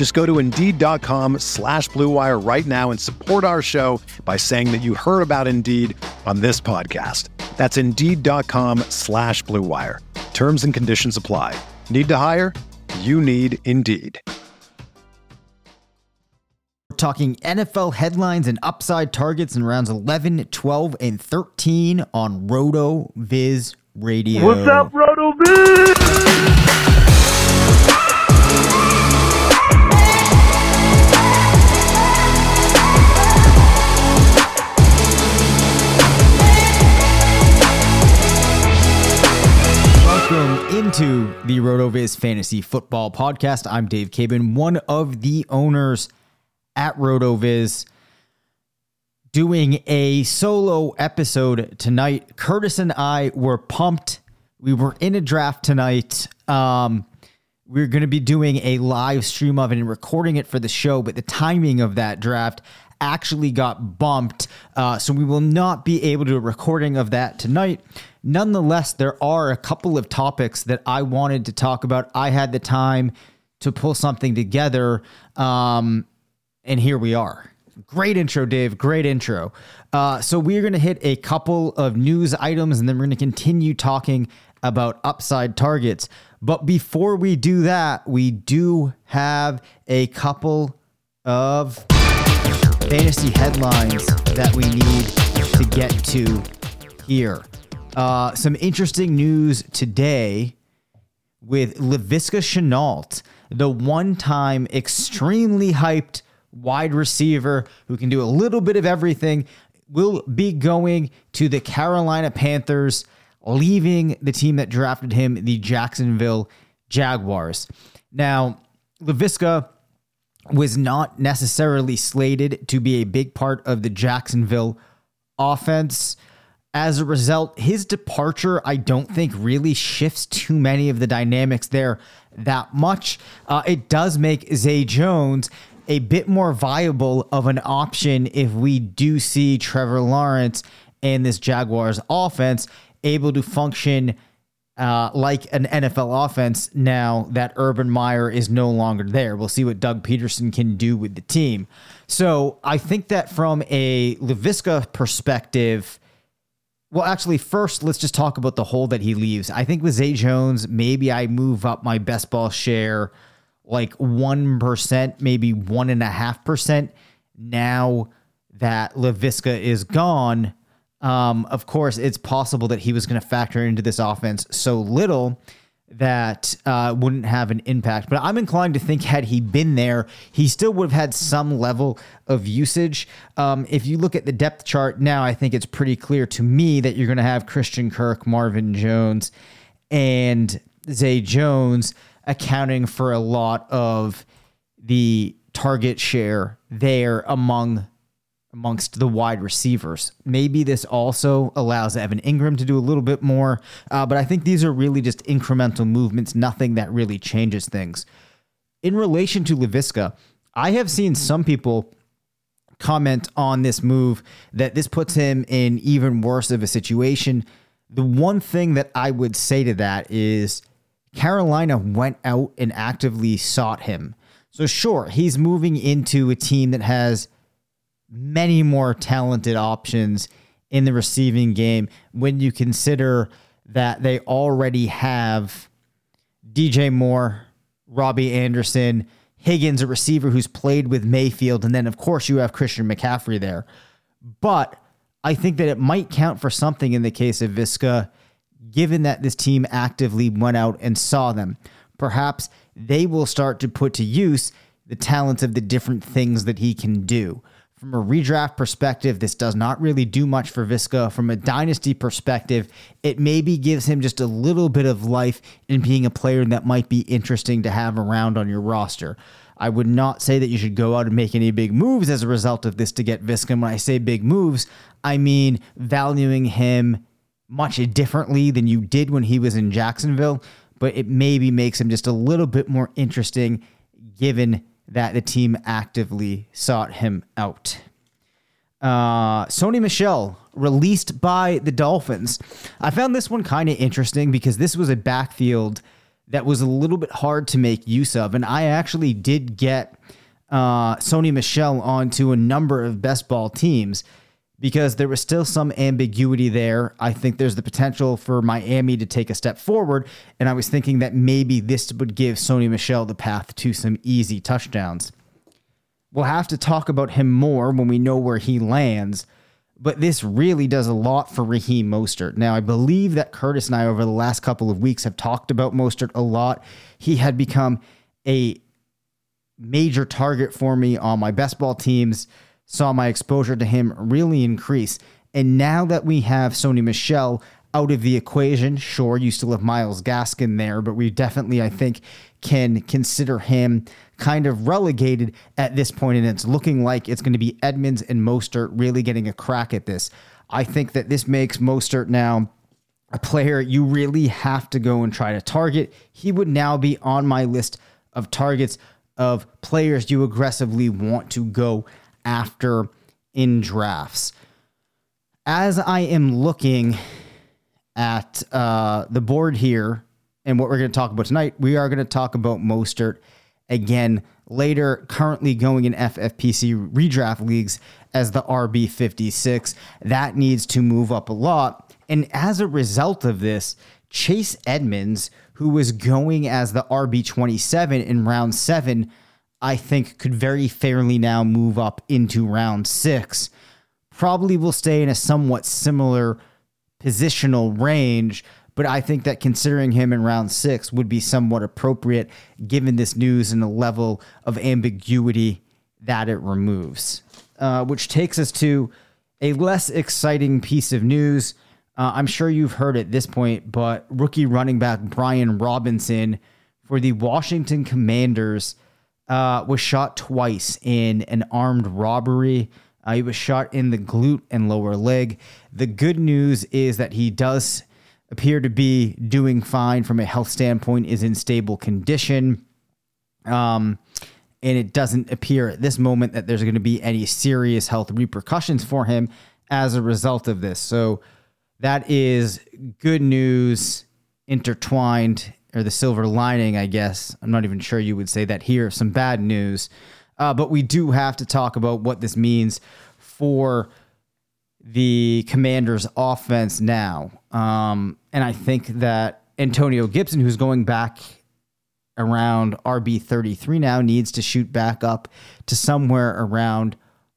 Just go to Indeed.com slash BlueWire right now and support our show by saying that you heard about Indeed on this podcast. That's Indeed.com slash BlueWire. Terms and conditions apply. Need to hire? You need Indeed. We're talking NFL headlines and upside targets in rounds 11, 12, and 13 on RotoViz Radio. What's up, Roto Viz? Into the RotoViz Fantasy Football Podcast. I'm Dave Cabin, one of the owners at RotoViz, doing a solo episode tonight. Curtis and I were pumped. We were in a draft tonight. Um, we're going to be doing a live stream of it and recording it for the show, but the timing of that draft actually got bumped. Uh, so we will not be able to do a recording of that tonight. Nonetheless, there are a couple of topics that I wanted to talk about. I had the time to pull something together, um, and here we are. Great intro, Dave. Great intro. Uh, so we're going to hit a couple of news items, and then we're going to continue talking about upside targets. But before we do that, we do have a couple of fantasy headlines that we need to get to here. Uh, some interesting news today with Laviska Shenault, the one time extremely hyped wide receiver who can do a little bit of everything, will be going to the Carolina Panthers, leaving the team that drafted him, the Jacksonville Jaguars. Now, Laviska was not necessarily slated to be a big part of the Jacksonville offense. As a result, his departure, I don't think really shifts too many of the dynamics there that much. Uh, it does make Zay Jones a bit more viable of an option if we do see Trevor Lawrence and this Jaguars offense able to function uh, like an NFL offense now that Urban Meyer is no longer there. We'll see what Doug Pederson can do with the team. So I think that from a Laviska perspective, well, actually, first, let's just talk about the hole that he leaves. I think with Zay Jones, maybe I move up my best ball share like 1%, maybe 1.5% now that Laviska is gone. Um, of course, it's possible that he was going to factor into this offense so little that uh, wouldn't have an impact. But I'm inclined to think had he been there, he still would have had some level of usage. Um, if you look at the depth chart now, I think it's pretty clear to me that you're going to have Christian Kirk, Marvin Jones, and Zay Jones accounting for a lot of the target share there among amongst the wide receivers. Maybe this also allows Evan Engram to do a little bit more, uh, but I think these are really just incremental movements, nothing that really changes things. In relation to Laviska, I have seen some people comment on this move that this puts him in even worse of a situation. The one thing that I would say to that is Carolina went out and actively sought him. So, sure, he's moving into a team that has many more talented options in the receiving game when you consider that they already have DJ Moore, Robbie Anderson, Higgins, a receiver who's played with Mayfield, and then, of course, you have Christian McCaffrey there. But I think that it might count for something in the case of Viska, given that this team actively went out and saw them. Perhaps they will start to put to use the talents of the different things that he can do. From a redraft perspective, this does not really do much for Viska. From a dynasty perspective, it maybe gives him just a little bit of life in being a player that might be interesting to have around on your roster. I would not say that you should go out and make any big moves as a result of this to get Viska. When I say big moves, I mean valuing him much differently than you did when he was in Jacksonville, but it maybe makes him just a little bit more interesting given that the team actively sought him out. Uh, Sony Michel, released by the Dolphins. I found this one kind of interesting because this was a backfield that was a little bit hard to make use of, and I actually did get uh, Sony Michel onto a number of best ball teams because there was still some ambiguity there. I think there's the potential for Miami to take a step forward. And I was thinking that maybe this would give Sony Michel the path to some easy touchdowns. We'll have to talk about him more when we know where he lands. But this really does a lot for Raheem Mostert. Now, I believe that Curtis and I, over the last couple of weeks, have talked about Mostert a lot. He had become a major target for me on my best ball teams saw my exposure to him really increase. And now that we have Sony Michel out of the equation, sure, you still have Myles Gaskin there, but we definitely, I think, can consider him kind of relegated at this point. and it's looking like it's going to be Edmonds and Mostert really getting a crack at this. I think that this makes Mostert now a player you really have to go and try to target. He would now be on my list of targets of players you aggressively want to go after in drafts. As I am looking at uh, the board here and what we're going to talk about tonight, we are going to talk about Mostert again later, currently going in FFPC redraft leagues as the RB56. That needs to move up a lot. And as a result of this, Chase Edmonds, who was going as the RB27 in round seven, I think could very fairly now move up into round six. Probably will stay in a somewhat similar positional range, but I think that considering him in round six would be somewhat appropriate given this news and the level of ambiguity that it removes. Uh, which takes us to a less exciting piece of news. Uh, I'm sure you've heard at this point, but rookie running back Brian Robinson for the Washington Commanders uh, was shot twice in an armed robbery. Uh, he was shot in the glute and lower leg. The good news is that he does appear to be doing fine from a health standpoint, is in stable condition. Um, and it doesn't appear at this moment that there's going to be any serious health repercussions for him as a result of this. So that is good news intertwined or the silver lining, I guess. I'm not even sure you would say that here. Some bad news. Uh, but we do have to talk about what this means for the Commanders' offense now. Um, and I think that Antonio Gibson, who's going back around RB 33 now, needs to shoot back up to somewhere around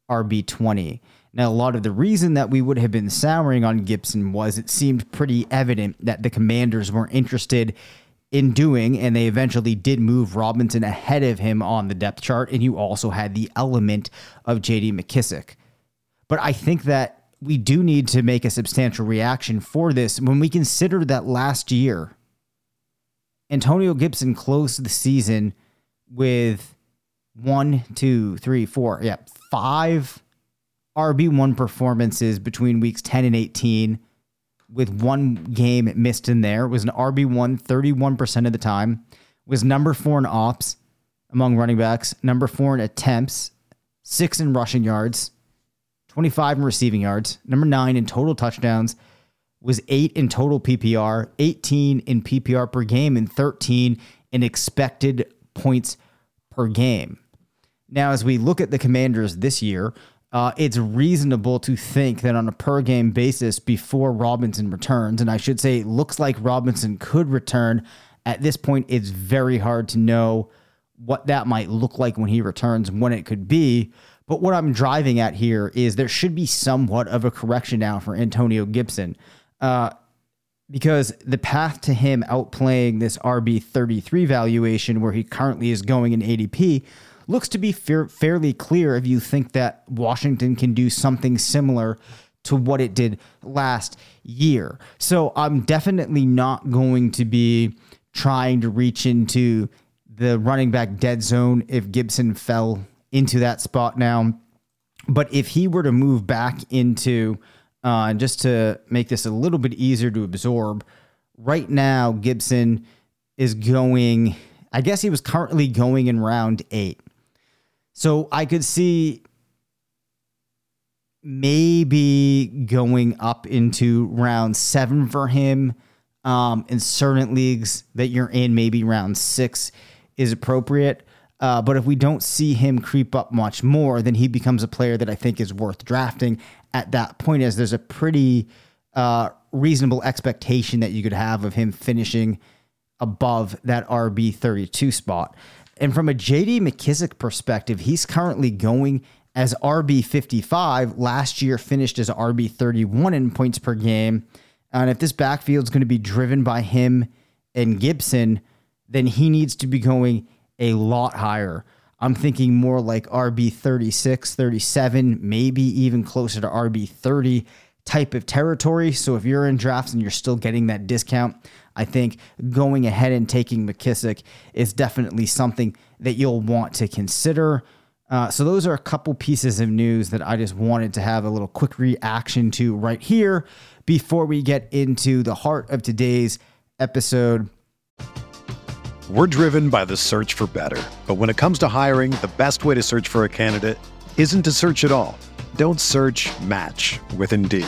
RB 20. Now, a lot of the reason that we would have been souring on Gibson was it seemed pretty evident that the Commanders were interested in doing, and they eventually did move Robinson ahead of him on the depth chart. And you also had the element of JD McKissic. But I think that we do need to make a substantial reaction for this when we consider that last year, Antonio Gibson closed the season with one, two, three, four, yeah, five RB1 performances between weeks 10 and 18 with one game missed in there. Was an RB1 31% of the time. Was number four in ops among running backs, number four in attempts, six in rushing yards, 25 in receiving yards, number nine in total touchdowns, was eight in total PPR, 18 in PPR per game, and 13 in expected points per game. Now, as we look at the commanders this year, uh, it's reasonable to think that on a per game basis before Robinson returns, and I should say it looks like Robinson could return. At this point, it's very hard to know what that might look like when he returns, when it could be. But what I'm driving at here is there should be somewhat of a correction now for Antonio Gibson. Uh, because the path to him outplaying this RB 33 valuation, where he currently is going in ADP, looks to be fa- fairly clear if you think that Washington can do something similar to what it did last year. So I'm definitely not going to be trying to reach into the running back dead zone if Gibson fell into that spot now. But if he were to move back into, uh, just to make this a little bit easier to absorb, right now Gibson is going, I guess he was currently going in round eight. So I could see maybe going up into round seven for him. Um, in certain leagues that you're in, maybe round six is appropriate. Uh, but if we don't see him creep up much more, then he becomes a player that I think is worth drafting at that point, as there's a pretty uh, reasonable expectation that you could have of him finishing above that RB 32 spot. And from a JD McKissic perspective, he's currently going as RB 55. Last year finished as RB 31 in points per game. And if this backfield is going to be driven by him and Gibson, then he needs to be going a lot higher. I'm thinking more like RB 36, 37, maybe even closer to RB 30 type of territory. So if you're in drafts and you're still getting that discount, I think going ahead and taking McKissic is definitely something that you'll want to consider. Uh, so those are a couple pieces of news that I just wanted to have a little quick reaction to right here before we get into the heart of today's episode. We're driven by the search for better. But when it comes to hiring, the best way to search for a candidate isn't to search at all. Don't search match with Indeed.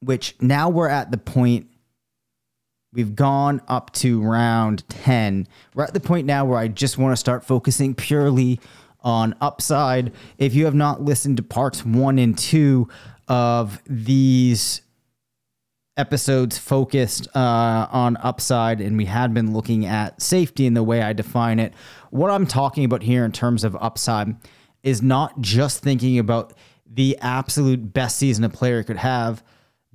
which now we're at the point we've gone up to round 10. We're at the point now where I just want to start focusing purely on upside. If you have not listened to parts one and two of these episodes focused uh, on upside, and we had been looking at safety in the way I define it, what I'm talking about here in terms of upside is not just thinking about the absolute best season a player could have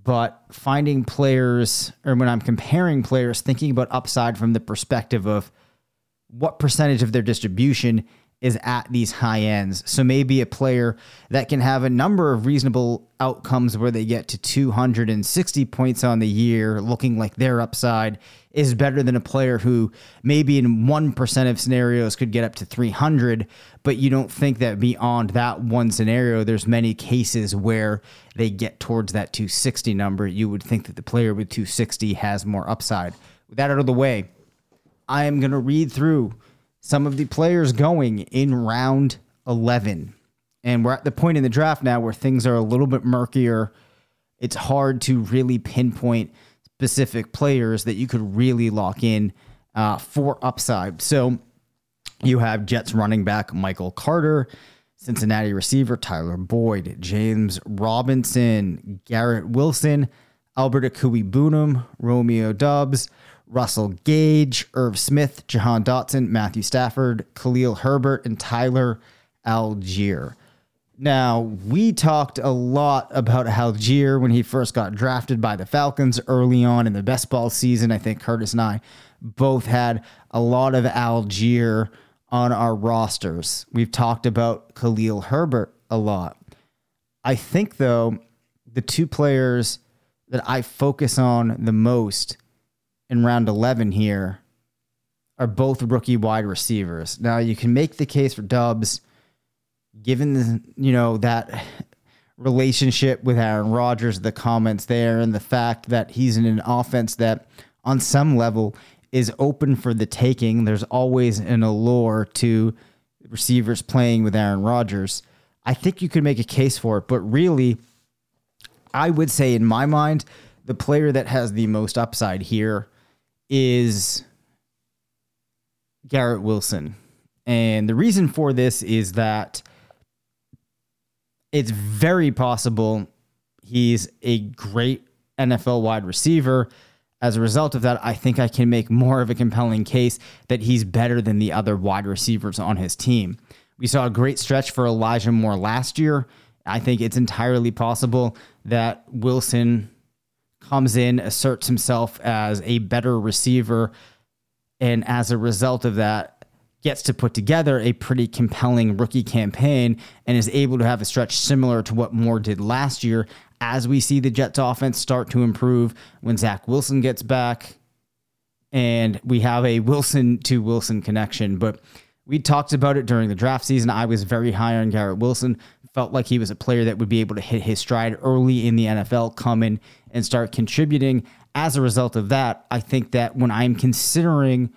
but finding players or when I'm comparing players, thinking about upside from the perspective of what percentage of their distribution is at these high ends. So maybe a player that can have a number of reasonable outcomes where they get to 260 points on the year, looking like their upside is better than a player who maybe in 1% of scenarios could get up to 300, but you don't think that beyond that one scenario, there's many cases where they get towards that 260 number. You would think that the player with 260 has more upside. With that out of the way, I am going to read through some of the players going in round 11. And we're at the point in the draft now where things are a little bit murkier. It's hard to really pinpoint specific players that you could really lock in uh, for upside. So you have Jets running back Michael Carter, Cincinnati receiver Tyler Boyd, James Robinson, Garrett Wilson, Albert Okwuegbunam, Romeo Doubs, Russell Gage, Irv Smith, Jahan Dotson, Matthew Stafford, Khalil Herbert, and Tyler Allgeier. Now, we talked a lot about Allgeier when he first got drafted by the Falcons early on in the best ball season. I think Curtis and I both had a lot of Allgeier on our rosters. We've talked about Khalil Herbert a lot. I think, though, the two players that I focus on the most in round 11 here are both rookie wide receivers. Now, you can make the case for Doubs given the, you know, that relationship with Aaron Rodgers, the comments there, and the fact that he's in an offense that, on some level, is open for the taking. There's always an allure to receivers playing with Aaron Rodgers. I think you could make a case for it, but really, I would say, in my mind, the player that has the most upside here is Garrett Wilson. And the reason for this is that it's very possible he's a great NFL wide receiver. As a result of that, I think I can make more of a compelling case that he's better than the other wide receivers on his team. We saw a great stretch for Elijah Moore last year. I think it's entirely possible that Wilson comes in, asserts himself as a better receiver, and as a result of that, gets to put together a pretty compelling rookie campaign and is able to have a stretch similar to what Moore did last year as we see the Jets offense start to improve when Zach Wilson gets back and we have a Wilson to Wilson connection. But we talked about it during the draft season. I was very high on Garrett Wilson. Felt like he was a player that would be able to hit his stride early in the NFL, come in and start contributing. As a result of that, I think that when I'm considering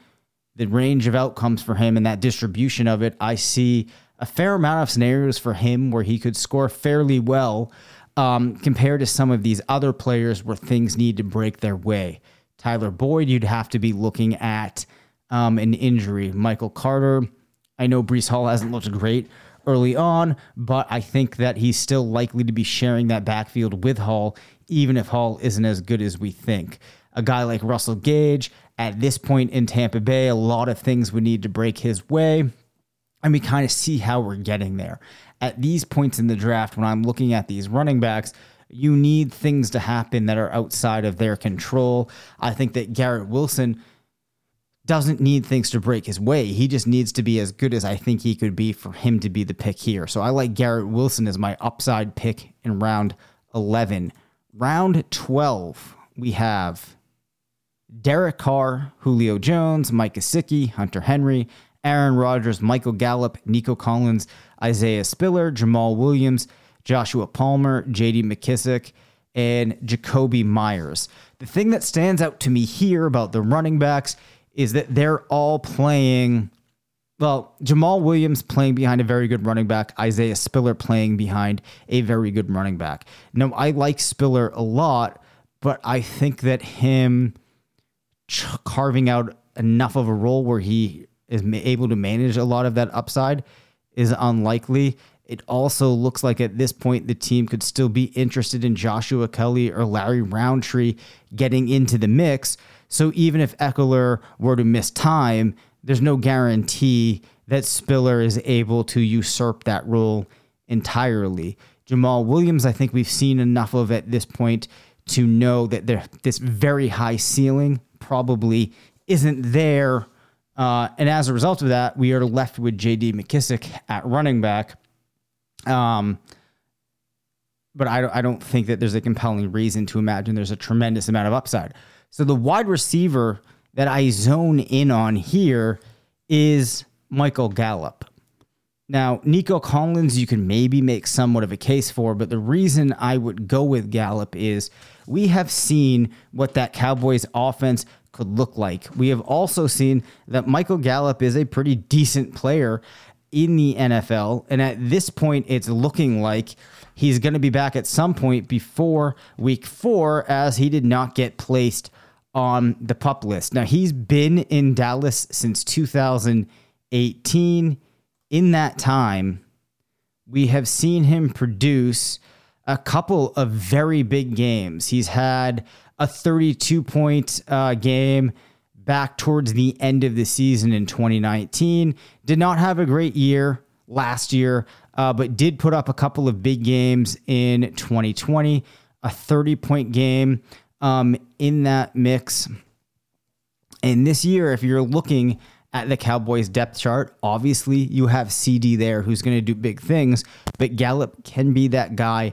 the range of outcomes for him and that distribution of it, I see a fair amount of scenarios for him where he could score fairly well um, compared to some of these other players where things need to break their way. Tyler Boyd, you'd have to be looking at um, an injury. Michael Carter, I know Breece Hall hasn't looked great early on, but I think that he's still likely to be sharing that backfield with Hall, even if Hall isn't as good as we think. A guy like Russell Gage, at this point in Tampa Bay, a lot of things would need to break his way. And we kind of see how we're getting there. At these points in the draft, when I'm looking at these running backs, you need things to happen that are outside of their control. I think that Garrett Wilson doesn't need things to break his way. He just needs to be as good as I think he could be for him to be the pick here. So I like Garrett Wilson as my upside pick in round 11. Round 12, we have Derek Carr, Julio Jones, Mike Gesicki, Hunter Henry, Aaron Rodgers, Michael Gallup, Nico Collins, Isaiah Spiller, Jamaal Williams, Joshua Palmer, JD McKissic, and Jakobi Meyers. The thing that stands out to me here about the running backs is that they're all playing. Well, Jamaal Williams playing behind a very good running back, Isaiah Spiller playing behind a very good running back. Now, I like Spiller a lot, but I think that him carving out enough of a role where he is able to manage a lot of that upside is unlikely. It also looks like at this point the team could still be interested in Joshua Kelly or Larry Rountree getting into the mix. So even if Ekeler were to miss time, there's no guarantee that Spiller is able to usurp that role entirely. Jamaal Williams, I think we've seen enough of at this point to know that this very high ceiling probably isn't there. Uh, and as a result of that, we are left with J.D. McKissic at running back. Um, but I, I don't think that there's a compelling reason to imagine there's a tremendous amount of upside. So the wide receiver that I zone in on here is Michael Gallup. Now, Nico Collins, you can maybe make somewhat of a case for, but the reason I would go with Gallup is we have seen what that Cowboys offense could look like. We have also seen that Michael Gallup is a pretty decent player in the NFL. And at this point, it's looking like he's going to be back at some point before week four, as he did not get placed on the pup list. Now, he's been in Dallas since 2018 in that time, we have seen him produce a couple of very big games. He's had a 32 point uh, game back towards the end of the season in 2019. Did not have a great year last year, uh, but did put up a couple of big games in 2020, a 30 point game um, in that mix. And this year, if you're looking at the Cowboys depth chart, obviously you have CeeDee there who's going to do big things, but Gallup can be that guy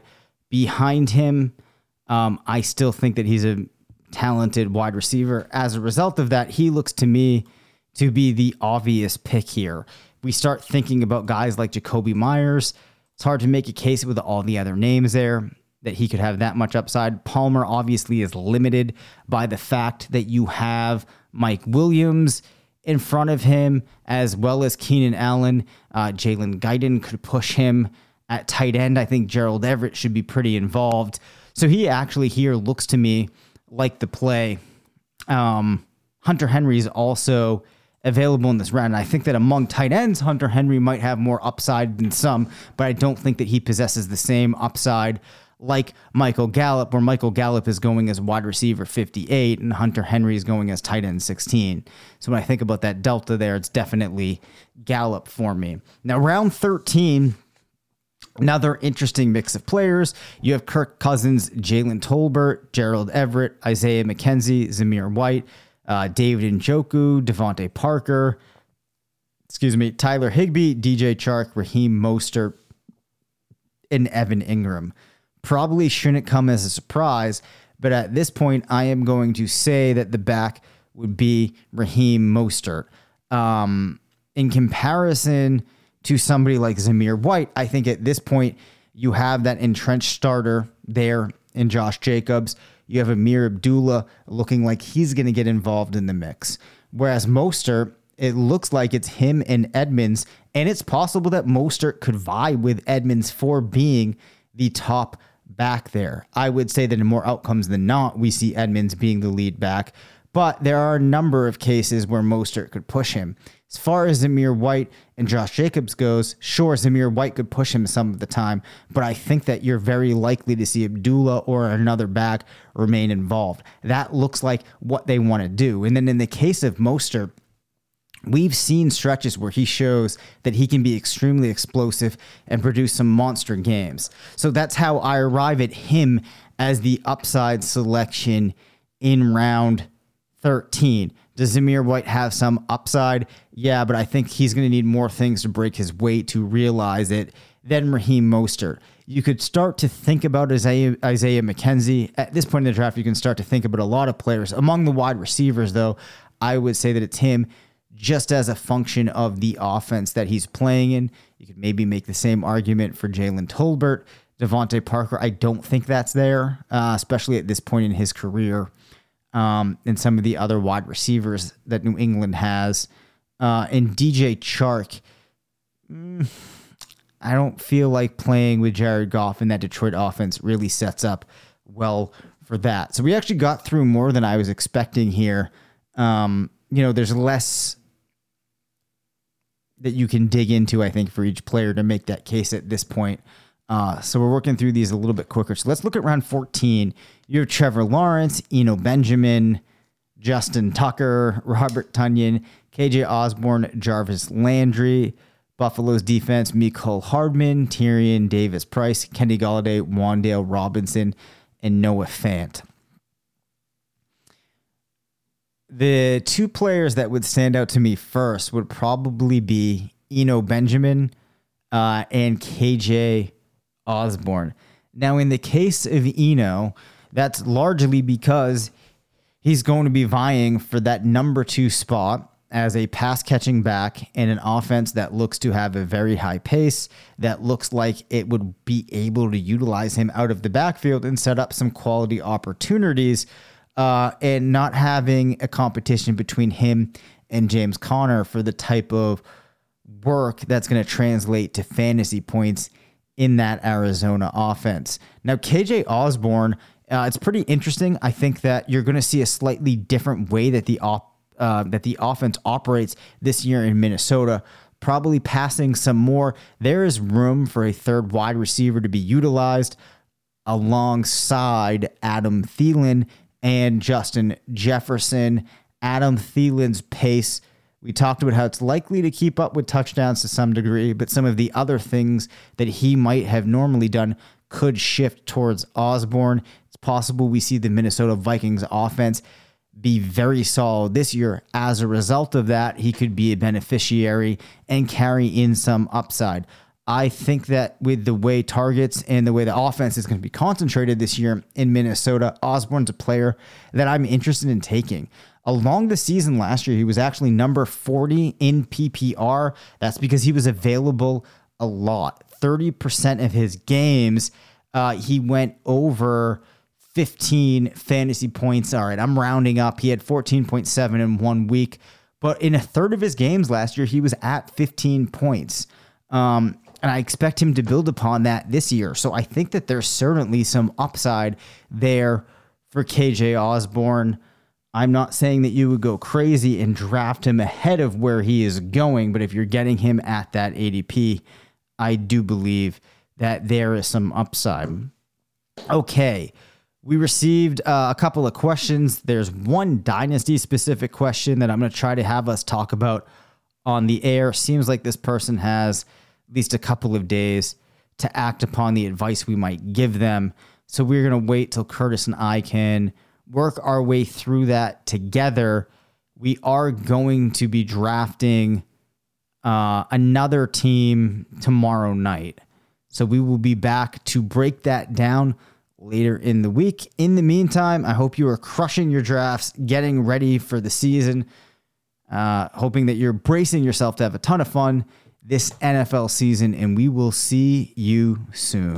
behind him. Um, I still think that he's a talented wide receiver. As a result of that, he looks to me to be the obvious pick here. We start thinking about guys like Jakobi Meyers. It's hard to make a case with all the other names there that he could have that much upside. Palmer obviously is limited by the fact that you have Mike Williams in front of him, as well as Keenan Allen. Uh, Jalen Guyton could push him at tight end. I think Gerald Everett should be pretty involved. So he actually here looks to me like the play. Um, Hunter Henry is also available in this round. And I think that among tight ends, Hunter Henry might have more upside than some, but I don't think that he possesses the same upside like Michael Gallup, where Michael Gallup is going as wide receiver 58 and Hunter Henry is going as tight end 16. So when I think about that delta there, it's definitely Gallup for me. Now, round 13, Another interesting mix of players. You have Kirk Cousins, Jalen Tolbert, Gerald Everett, Isaiah McKenzie, Zamir White, uh, David Njoku, DeVante Parker, excuse me, Tyler Higbee, DJ Chark, Raheem Mostert, and Evan Engram. Probably shouldn't come as a surprise, but at this point, I am going to say that the back would be Raheem Mostert. Um, in comparison to somebody like Zamir White, I think at this point you have that entrenched starter there in Josh Jacobs. You have Ameer Abdullah looking like he's going to get involved in the mix. Whereas Mostert, it looks like it's him and Edmonds, and it's possible that Mostert could vie with Edmonds for being the top back there. I would say that in more outcomes than not, we see Edmonds being the lead back, but there are a number of cases where Mostert could push him. As far as Zamir White and Josh Jacobs goes, sure, Zamir White could push him some of the time, but I think that you're very likely to see Abdullah or another back remain involved. That looks like what they want to do. And then in the case of Mostert, We've seen stretches where he shows that he can be extremely explosive and produce some monster games. So that's how I arrive at him as the upside selection in round 13. Does Zamir White have some upside? Yeah, but I think he's going to need more things to break his weight to realize it than Raheem Mostert. You could start to think about Isaiah, Isaiah McKenzie. At this point in the draft, you can start to think about a lot of players. Among the wide receivers, though, I would say that it's him just as a function of the offense that he's playing in. You could maybe make the same argument for Jalen Tolbert. DeVante Parker, I don't think that's there, uh, especially at this point in his career um, and some of the other wide receivers that New England has. Uh, and DJ Chark, mm, I don't feel like playing with Jared Goff in that Detroit offense really sets up well for that. So we actually got through more than I was expecting here. Um, you know, there's less that you can dig into, I think, for each player to make that case at this point. Uh, so we're working through these a little bit quicker. So let's look at round 14. You have Trevor Lawrence, Eno Benjamin, Justin Tucker, Robert Tonyan, KJ Osborn, Jarvis Landry, Buffalo's defense, Mecole Hardman, Tyrion Davis Price, Kenny Golladay, Wan'Dale Robinson, and Noah Fant. The two players that would stand out to me first would probably be Eno Benjamin uh, and KJ Osborn. Now, in the case of Eno, that's largely because he's going to be vying for that number two spot as a pass catching back in an offense that looks to have a very high pace, that looks like it would be able to utilize him out of the backfield and set up some quality opportunities, uh, and not having a competition between him and James Conner for the type of work that's going to translate to fantasy points in that Arizona offense. Now, KJ Osborn, uh, it's pretty interesting. I think that you're going to see a slightly different way that the op, uh, that the offense operates this year in Minnesota. probably passing some more. There is room for a third wide receiver to be utilized alongside Adam Thielen and Justin Jefferson. Adam Thielen's pace. We talked about how it's likely to keep up with touchdowns to some degree, but some of the other things that he might have normally done could shift towards Osborn. It's possible we see the Minnesota Vikings offense be very solid this year. As a result of that, he could be a beneficiary and carry in some upside. I think that with the way targets and the way the offense is going to be concentrated this year in Minnesota, Osborn's a player that I'm interested in taking. Along the season last year, he was actually number 40 in PPR. That's because he was available a lot. 30% of his games, uh, he went over 15 fantasy points. All right, I'm rounding up. He had 14.7 in one week, but in a third of his games last year, he was at 15 points. Um, and I expect him to build upon that this year. So I think that there's certainly some upside there for KJ Osborn. I'm not saying that you would go crazy and draft him ahead of where he is going, but if you're getting him at that ADP, I do believe that there is some upside. Okay. We received uh, a couple of questions. There's one dynasty specific question that I'm going to try to have us talk about on the air. Seems like this person has at least a couple of days to act upon the advice we might give them. So we're going to wait till Curtis and I can work our way through that together. We are going to be drafting uh, another team tomorrow night. So we will be back to break that down later in the week. In the meantime, I hope you are crushing your drafts, getting ready for the season, uh, hoping that you're bracing yourself to have a ton of fun this NFL season, and we will see you soon.